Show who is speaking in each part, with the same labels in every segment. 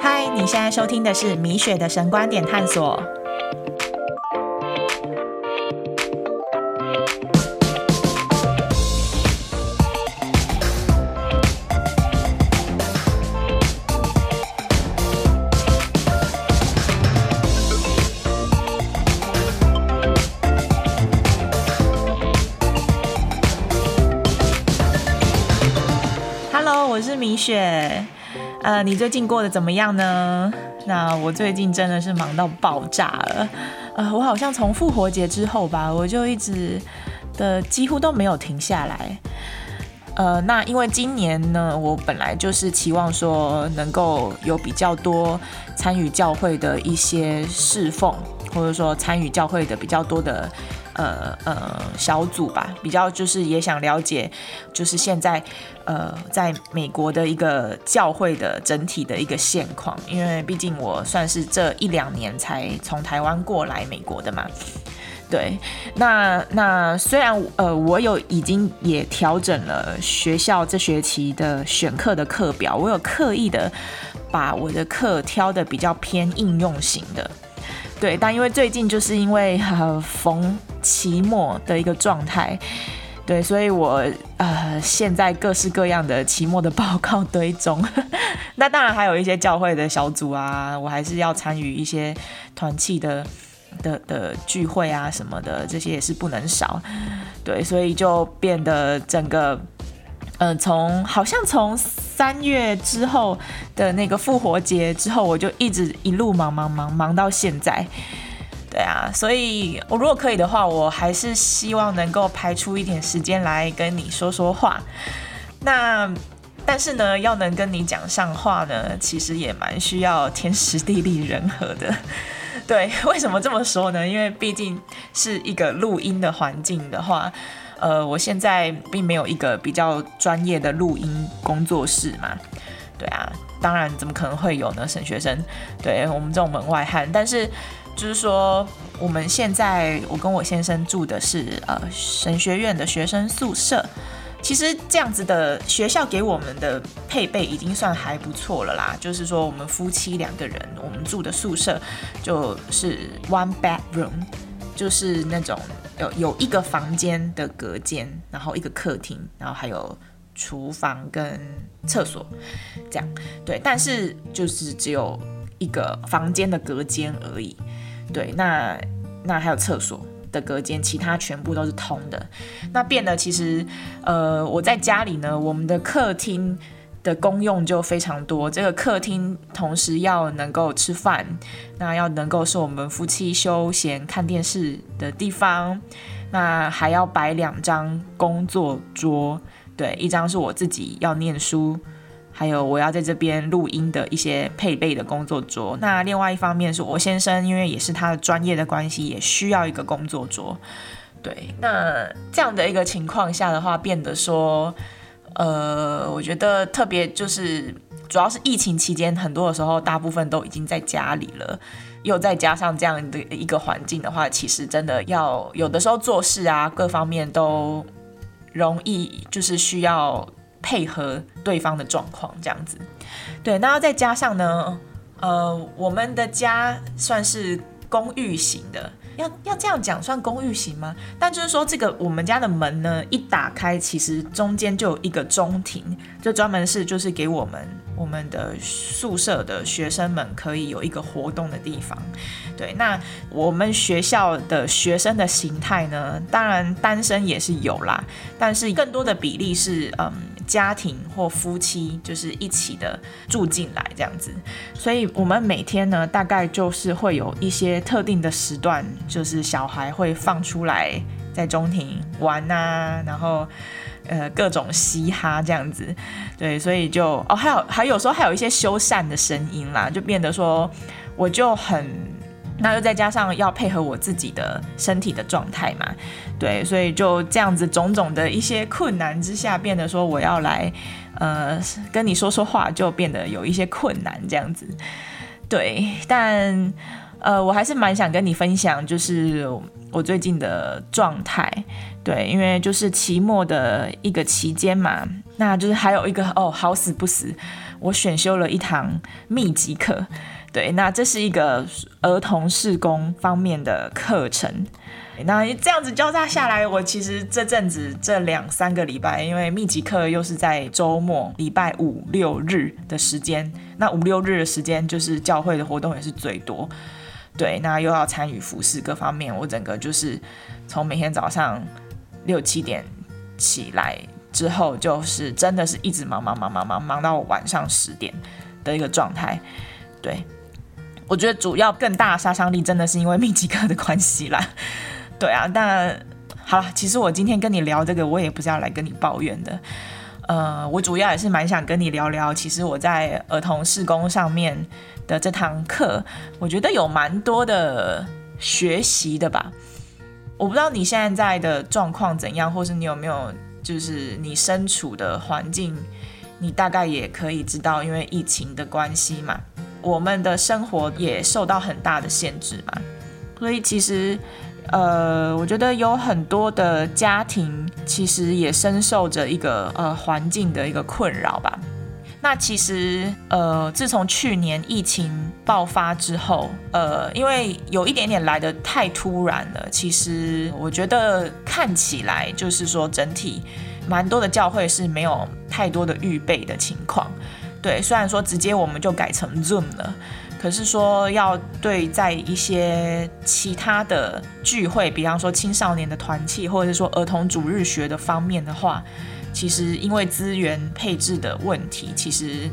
Speaker 1: 嗨，你现在收听的是米雪的神观点探索。我是米雪。呃，你最近过得怎么样呢？那我最近真的是忙到爆炸了。呃，我好像从复活节之后吧，我就一直的几乎都没有停下来。呃，那因为今年呢，我本来就是期望说能够有比较多参与教会的一些侍奉，或者说参与教会的比较多的。呃呃，小组吧，比较就是也想了解，就是现在呃，在美国的一个教会的整体的一个现况，因为毕竟我算是这一两年才从台湾过来美国的嘛。对，那那虽然呃，我有已经也调整了学校这学期的选课的课表，我有刻意的把我的课挑的比较偏应用型的。对，但因为最近就是因为呃逢期末的一个状态，对，所以我呃现在各式各样的期末的报告堆中，那当然还有一些教会的小组啊，我还是要参与一些团契的的的聚会啊什么的，这些也是不能少，对，所以就变得整个。嗯，从好像从三月之后的那个复活节之后，我就一直一路忙忙忙忙到现在。对啊，所以我如果可以的话，我还是希望能够排出一点时间来跟你说说话。那但是呢，要能跟你讲上话呢，其实也蛮需要天时地利人和的。对，为什么这么说呢？因为毕竟是一个录音的环境的话。呃，我现在并没有一个比较专业的录音工作室嘛，对啊，当然怎么可能会有呢？沈学生，对我们这种门外汉，但是就是说，我们现在我跟我先生住的是呃神学院的学生宿舍，其实这样子的学校给我们的配备已经算还不错了啦，就是说我们夫妻两个人，我们住的宿舍就是 one bedroom，就是那种。有有一个房间的隔间，然后一个客厅，然后还有厨房跟厕所，这样对。但是就是只有一个房间的隔间而已，对。那那还有厕所的隔间，其他全部都是通的。那变得其实，呃，我在家里呢，我们的客厅。的功用就非常多，这个客厅同时要能够吃饭，那要能够是我们夫妻休闲看电视的地方，那还要摆两张工作桌，对，一张是我自己要念书，还有我要在这边录音的一些配备的工作桌，那另外一方面是我先生，因为也是他的专业的关系，也需要一个工作桌，对，那这样的一个情况下的话，变得说。呃，我觉得特别就是，主要是疫情期间，很多的时候，大部分都已经在家里了，又再加上这样的一个环境的话，其实真的要有的时候做事啊，各方面都容易，就是需要配合对方的状况这样子。对，那再加上呢，呃，我们的家算是公寓型的。要要这样讲算公寓型吗？但就是说，这个我们家的门呢，一打开，其实中间就有一个中庭，就专门是就是给我们我们的宿舍的学生们可以有一个活动的地方。对，那我们学校的学生的形态呢，当然单身也是有啦，但是更多的比例是嗯。家庭或夫妻就是一起的住进来这样子，所以我们每天呢，大概就是会有一些特定的时段，就是小孩会放出来在中庭玩啊，然后呃各种嘻哈这样子，对，所以就哦还有还有时候还有一些修缮的声音啦，就变得说我就很。那又再加上要配合我自己的身体的状态嘛，对，所以就这样子种种的一些困难之下，变得说我要来，呃，跟你说说话就变得有一些困难这样子，对，但呃，我还是蛮想跟你分享，就是我最近的状态，对，因为就是期末的一个期间嘛，那就是还有一个哦，好死不死，我选修了一堂密集课。对，那这是一个儿童视工方面的课程。那这样子交叉下来，我其实这阵子这两三个礼拜，因为密集课又是在周末，礼拜五六日的时间，那五六日的时间就是教会的活动也是最多。对，那又要参与服饰各方面，我整个就是从每天早上六七点起来之后，就是真的是一直忙忙忙忙忙忙到晚上十点的一个状态。对，我觉得主要更大杀伤力真的是因为密集课的关系啦。对啊，但好了，其实我今天跟你聊这个，我也不是要来跟你抱怨的。呃，我主要也是蛮想跟你聊聊，其实我在儿童施工上面的这堂课，我觉得有蛮多的学习的吧。我不知道你现在的状况怎样，或是你有没有，就是你身处的环境，你大概也可以知道，因为疫情的关系嘛，我们的生活也受到很大的限制嘛，所以其实。呃，我觉得有很多的家庭其实也深受着一个呃环境的一个困扰吧。那其实呃，自从去年疫情爆发之后，呃，因为有一点点来的太突然了，其实我觉得看起来就是说整体蛮多的教会是没有太多的预备的情况。对，虽然说直接我们就改成 Zoom 了。可是说要对在一些其他的聚会，比方说青少年的团契，或者是说儿童主日学的方面的话，其实因为资源配置的问题，其实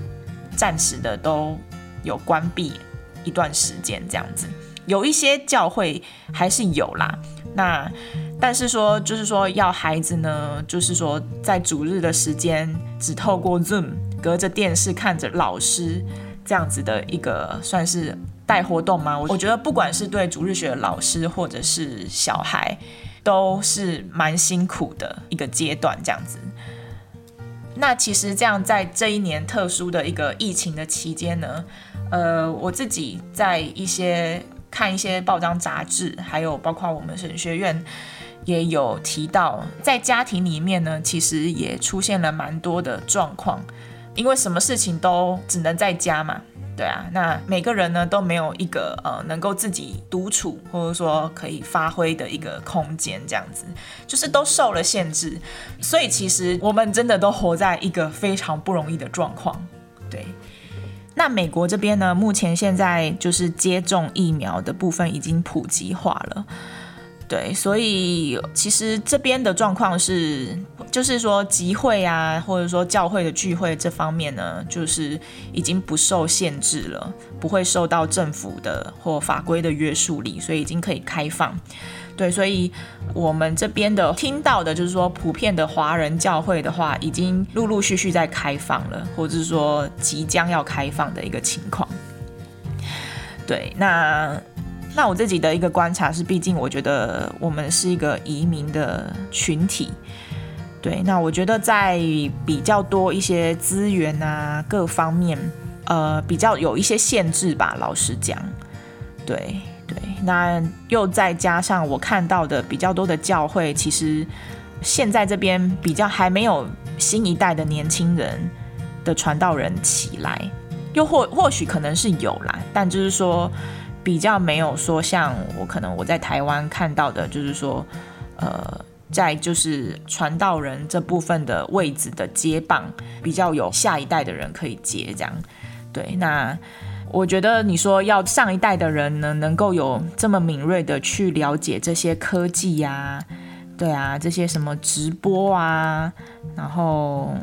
Speaker 1: 暂时的都有关闭一段时间这样子。有一些教会还是有啦，那但是说就是说要孩子呢，就是说在主日的时间只透过 Zoom 隔着电视看着老师。这样子的一个算是带活动吗？我觉得不管是对主日学的老师或者是小孩，都是蛮辛苦的一个阶段。这样子，那其实这样在这一年特殊的一个疫情的期间呢，呃，我自己在一些看一些报章杂志，还有包括我们神学院也有提到，在家庭里面呢，其实也出现了蛮多的状况。因为什么事情都只能在家嘛，对啊，那每个人呢都没有一个呃能够自己独处或者说可以发挥的一个空间，这样子就是都受了限制，所以其实我们真的都活在一个非常不容易的状况。对，那美国这边呢，目前现在就是接种疫苗的部分已经普及化了。对，所以其实这边的状况是，就是说集会啊，或者说教会的聚会这方面呢，就是已经不受限制了，不会受到政府的或法规的约束力，所以已经可以开放。对，所以我们这边的听到的就是说，普遍的华人教会的话，已经陆陆续续在开放了，或者是说即将要开放的一个情况。对，那。那我自己的一个观察是，毕竟我觉得我们是一个移民的群体，对。那我觉得在比较多一些资源啊各方面，呃，比较有一些限制吧。老实讲，对对。那又再加上我看到的比较多的教会，其实现在这边比较还没有新一代的年轻人的传道人起来，又或或许可能是有啦，但就是说。比较没有说像我可能我在台湾看到的，就是说，呃，在就是传道人这部分的位置的接棒，比较有下一代的人可以接这样。对，那我觉得你说要上一代的人呢，能够有这么敏锐的去了解这些科技呀，对啊，这些什么直播啊，然后。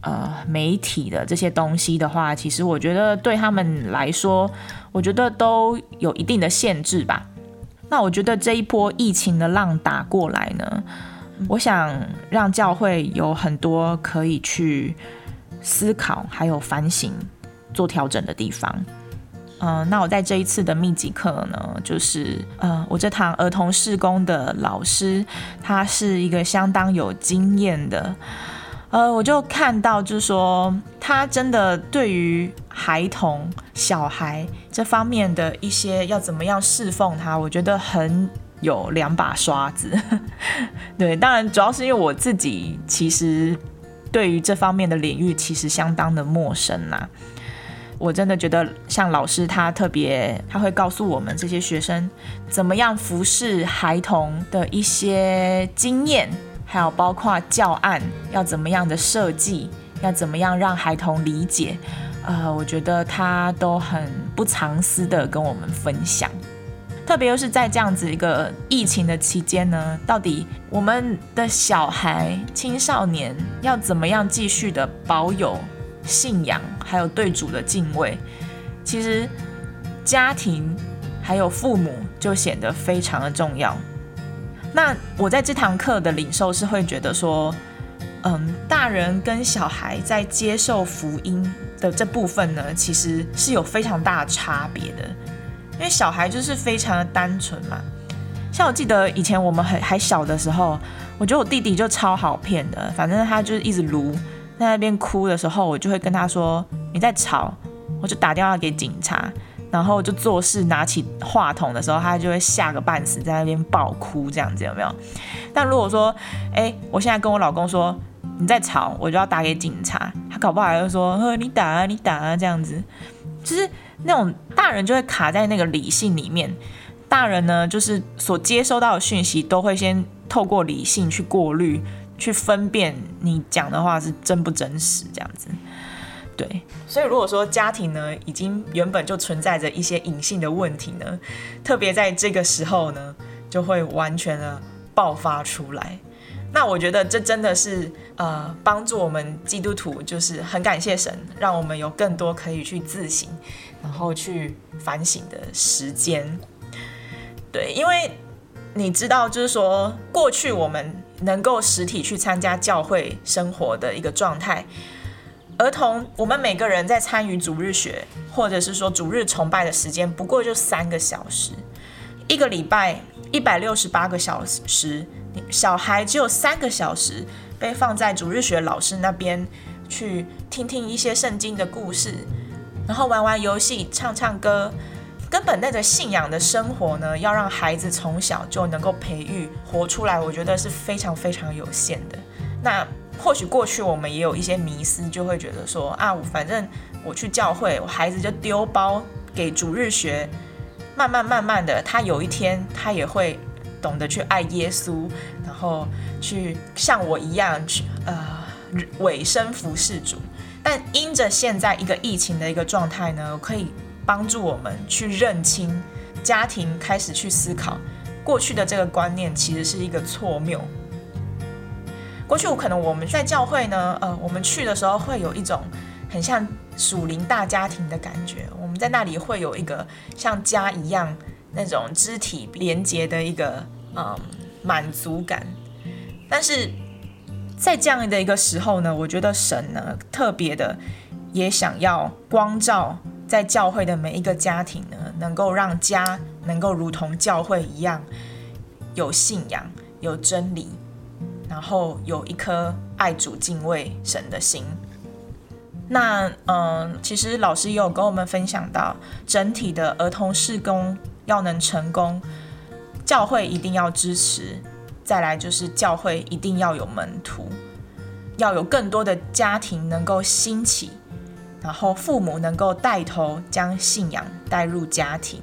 Speaker 1: 呃，媒体的这些东西的话，其实我觉得对他们来说，我觉得都有一定的限制吧。那我觉得这一波疫情的浪打过来呢，我想让教会有很多可以去思考，还有反省、做调整的地方。嗯，那我在这一次的密集课呢，就是呃，我这堂儿童事工的老师，他是一个相当有经验的。呃，我就看到，就是说，他真的对于孩童、小孩这方面的一些要怎么样侍奉他，我觉得很有两把刷子。对，当然主要是因为我自己其实对于这方面的领域其实相当的陌生呐。我真的觉得，像老师他特别，他会告诉我们这些学生怎么样服侍孩童的一些经验，还有包括教案要怎么样的设计，要怎么样让孩童理解。呃，我觉得他都很不藏私的跟我们分享。特别又是在这样子一个疫情的期间呢，到底我们的小孩、青少年要怎么样继续的保有？信仰还有对主的敬畏，其实家庭还有父母就显得非常的重要。那我在这堂课的领受是会觉得说，嗯，大人跟小孩在接受福音的这部分呢，其实是有非常大的差别的。因为小孩就是非常的单纯嘛，像我记得以前我们还还小的时候，我觉得我弟弟就超好骗的，反正他就是一直撸。在那边哭的时候，我就会跟他说：“你在吵，我就打电话给警察。”然后就做事拿起话筒的时候，他就会吓个半死，在那边爆哭，这样子有没有？但如果说，哎，我现在跟我老公说你在吵，我就要打给警察，他搞不好就说：“呵，你打啊，你打啊，这样子。”就是那种大人就会卡在那个理性里面，大人呢，就是所接收到的讯息都会先透过理性去过滤。去分辨你讲的话是真不真实，这样子，对。所以如果说家庭呢，已经原本就存在着一些隐性的问题呢，特别在这个时候呢，就会完全的爆发出来。那我觉得这真的是呃，帮助我们基督徒，就是很感谢神，让我们有更多可以去自省，然后去反省的时间。对，因为你知道，就是说过去我们。能够实体去参加教会生活的一个状态，儿童，我们每个人在参与主日学或者是说主日崇拜的时间，不过就三个小时，一个礼拜一百六十八个小时，小孩只有三个小时被放在主日学老师那边去听听一些圣经的故事，然后玩玩游戏，唱唱歌。根本那个信仰的生活呢，要让孩子从小就能够培育活出来，我觉得是非常非常有限的。那或许过去我们也有一些迷思，就会觉得说啊，反正我去教会，我孩子就丢包给主日学，慢慢慢慢的，他有一天他也会懂得去爱耶稣，然后去像我一样去呃委身服侍主。但因着现在一个疫情的一个状态呢，可以。帮助我们去认清家庭，开始去思考过去的这个观念其实是一个错谬。过去我可能我们在教会呢，呃，我们去的时候会有一种很像属灵大家庭的感觉，我们在那里会有一个像家一样那种肢体连接的一个嗯满足感。但是在这样的一个时候呢，我觉得神呢特别的也想要光照。在教会的每一个家庭呢，能够让家能够如同教会一样有信仰、有真理，然后有一颗爱主、敬畏神的心。那嗯，其实老师也有跟我们分享到，整体的儿童事工要能成功，教会一定要支持。再来就是教会一定要有门徒，要有更多的家庭能够兴起。然后父母能够带头将信仰带入家庭，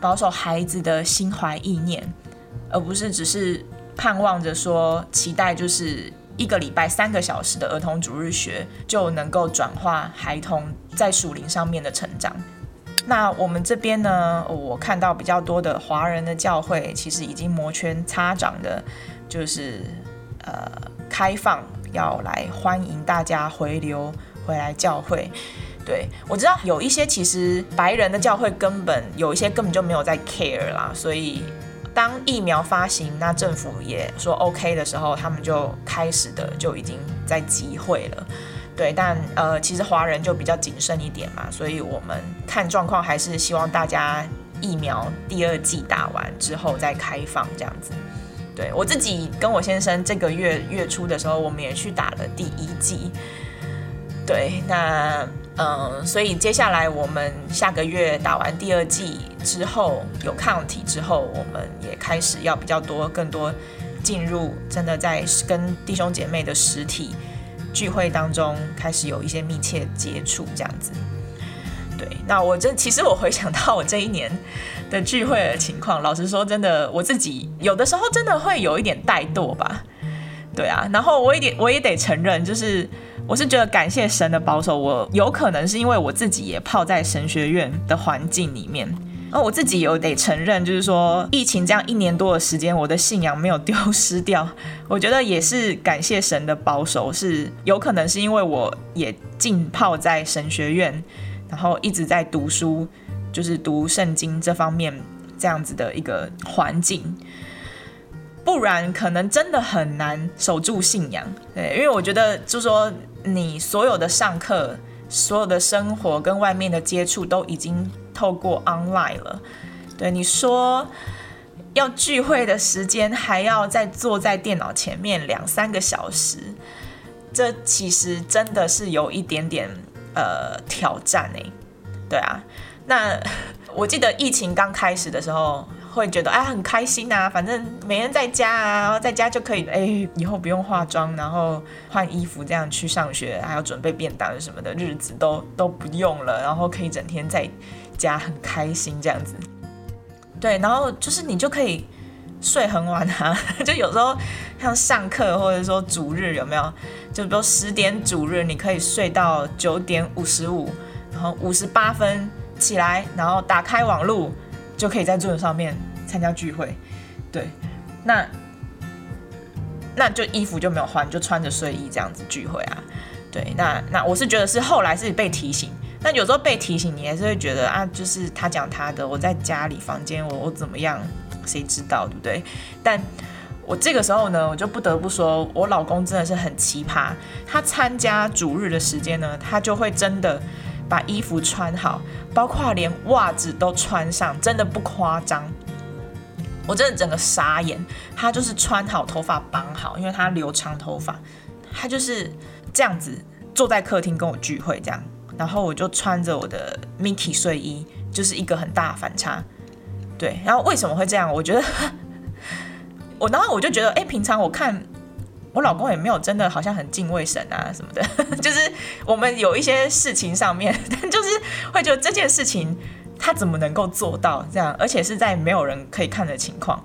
Speaker 1: 保守孩子的心怀意念，而不是只是盼望着说期待就是一个礼拜三个小时的儿童主日学就能够转化孩童在属灵上面的成长。那我们这边呢，我看到比较多的华人的教会其实已经摩拳擦掌的，就是呃开放要来欢迎大家回流。回来教会，对我知道有一些其实白人的教会根本有一些根本就没有在 care 啦，所以当疫苗发行，那政府也说 OK 的时候，他们就开始的就已经在集会了，对，但呃其实华人就比较谨慎一点嘛，所以我们看状况还是希望大家疫苗第二季打完之后再开放这样子。对我自己跟我先生这个月月初的时候，我们也去打了第一剂。对，那嗯，所以接下来我们下个月打完第二季之后有抗体之后，我们也开始要比较多、更多进入真的在跟弟兄姐妹的实体聚会当中开始有一些密切接触，这样子。对，那我真其实我回想到我这一年的聚会的情况，老实说，真的我自己有的时候真的会有一点怠惰吧。对啊，然后我也得我也得承认，就是我是觉得感谢神的保守，我有可能是因为我自己也泡在神学院的环境里面。那我自己有得承认，就是说疫情这样一年多的时间，我的信仰没有丢 失掉。我觉得也是感谢神的保守，是有可能是因为我也浸泡在神学院，然后一直在读书，就是读圣经这方面这样子的一个环境，不然可能真的很难守住信仰。对，因为我觉得就是说你所有的上课、所有的生活跟外面的接触都已经。透过 online 了，对你说要聚会的时间还要再坐在电脑前面两三个小时，这其实真的是有一点点呃挑战哎，对啊，那我记得疫情刚开始的时候会觉得哎很开心啊，反正每天在家啊，在家就可以哎以后不用化妆，然后换衣服这样去上学，还要准备便当什么的日子都都不用了，然后可以整天在。家很开心这样子，对，然后就是你就可以睡很晚啊，就有时候像上课或者说主日有没有？就比如十点主日，你可以睡到九点五十五，然后五十八分起来，然后打开网络，就可以在 Zoom 上面参加聚会。对，那那就衣服就没有换，就穿着睡衣这样子聚会啊。对，那那我是觉得是后来是被提醒。那有时候被提醒，你还是会觉得啊，就是他讲他的，我在家里房间，我我怎么样，谁知道，对不对？但我这个时候呢，我就不得不说，我老公真的是很奇葩。他参加主日的时间呢，他就会真的把衣服穿好，包括连袜子都穿上，真的不夸张。我真的整个傻眼。他就是穿好，头发绑好，因为他留长头发，他就是这样子坐在客厅跟我聚会这样。然后我就穿着我的 Mickey 睡衣，就是一个很大的反差。对，然后为什么会这样？我觉得 我，然后我就觉得，哎，平常我看我老公也没有真的好像很敬畏神啊什么的，就是我们有一些事情上面，但就是会觉得这件事情他怎么能够做到这样，而且是在没有人可以看的情况，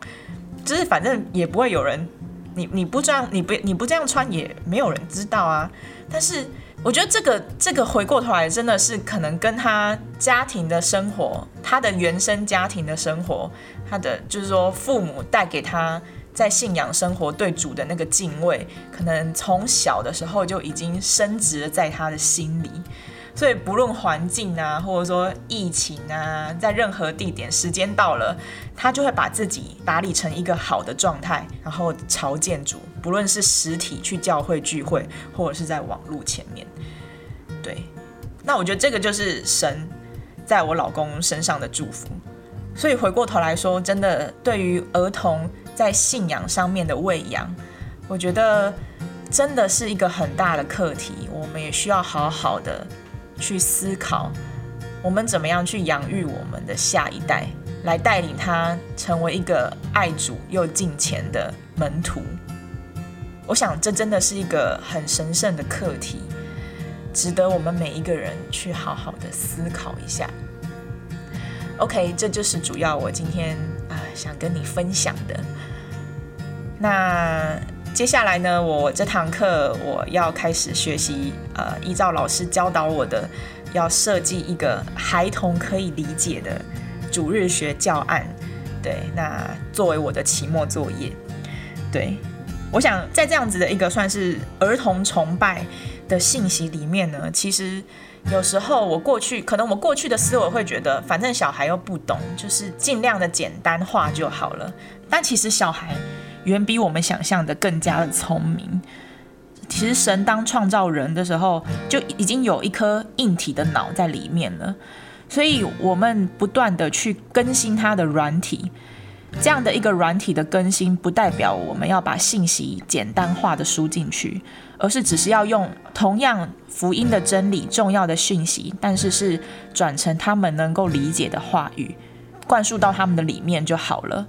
Speaker 1: 就是反正也不会有人，你你不这样，你不你不这样穿也没有人知道啊，但是。我觉得这个这个回过头来，真的是可能跟他家庭的生活，他的原生家庭的生活，他的就是说父母带给他在信仰生活对主的那个敬畏，可能从小的时候就已经升值了在他的心里。所以不论环境啊，或者说疫情啊，在任何地点，时间到了，他就会把自己打理成一个好的状态，然后朝见主。不论是实体去教会聚会，或者是在网络前面，对。那我觉得这个就是神在我老公身上的祝福。所以回过头来说，真的对于儿童在信仰上面的喂养，我觉得真的是一个很大的课题。我们也需要好好的。去思考，我们怎么样去养育我们的下一代，来带领他成为一个爱主又敬虔的门徒。我想这真的是一个很神圣的课题，值得我们每一个人去好好的思考一下。OK，这就是主要我今天啊想跟你分享的。那。接下来呢，我这堂课我要开始学习，呃，依照老师教导我的，要设计一个孩童可以理解的主日学教案。对，那作为我的期末作业。对，我想在这样子的一个算是儿童崇拜的信息里面呢，其实有时候我过去可能我过去的思维会觉得，反正小孩又不懂，就是尽量的简单化就好了。但其实小孩。远比我们想象的更加的聪明。其实神当创造人的时候，就已经有一颗硬体的脑在里面了。所以，我们不断的去更新它的软体。这样的一个软体的更新，不代表我们要把信息简单化的输进去，而是只是要用同样福音的真理、重要的讯息，但是是转成他们能够理解的话语，灌输到他们的里面就好了。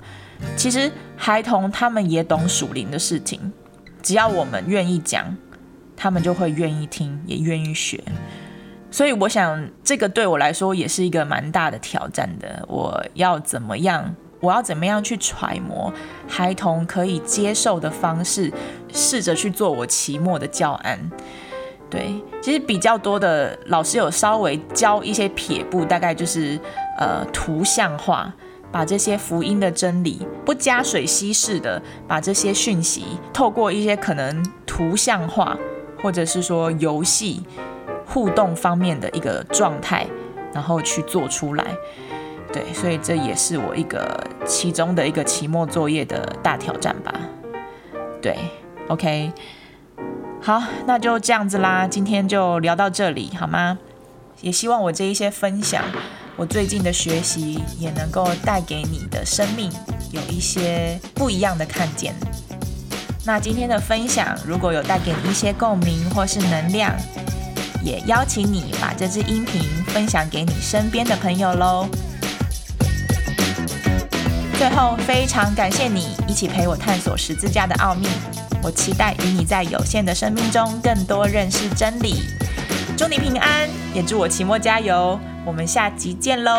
Speaker 1: 其实孩童他们也懂属灵的事情，只要我们愿意讲，他们就会愿意听，也愿意学。所以我想，这个对我来说也是一个蛮大的挑战的。我要怎么样？我要怎么样去揣摩孩童可以接受的方式，试着去做我期末的教案。对，其实比较多的老师有稍微教一些撇步，大概就是呃图像化，把这些福音的真理不加水稀释的，把这些讯息透过一些可能图像化，或者是说游戏互动方面的一个状态，然后去做出来。对，所以这也是我一个其中的一个期末作业的大挑战吧。对，OK。好，那就这样子啦，今天就聊到这里，好吗？也希望我这一些分享，我最近的学习也能够带给你的生命有一些不一样的看见。那今天的分享如果有带给你一些共鸣或是能量，也邀请你把这支音频分享给你身边的朋友喽。最后，非常感谢你一起陪我探索十字架的奥秘。我期待与你在有限的生命中更多认识真理。祝你平安，也祝我期末加油。我们下集见喽！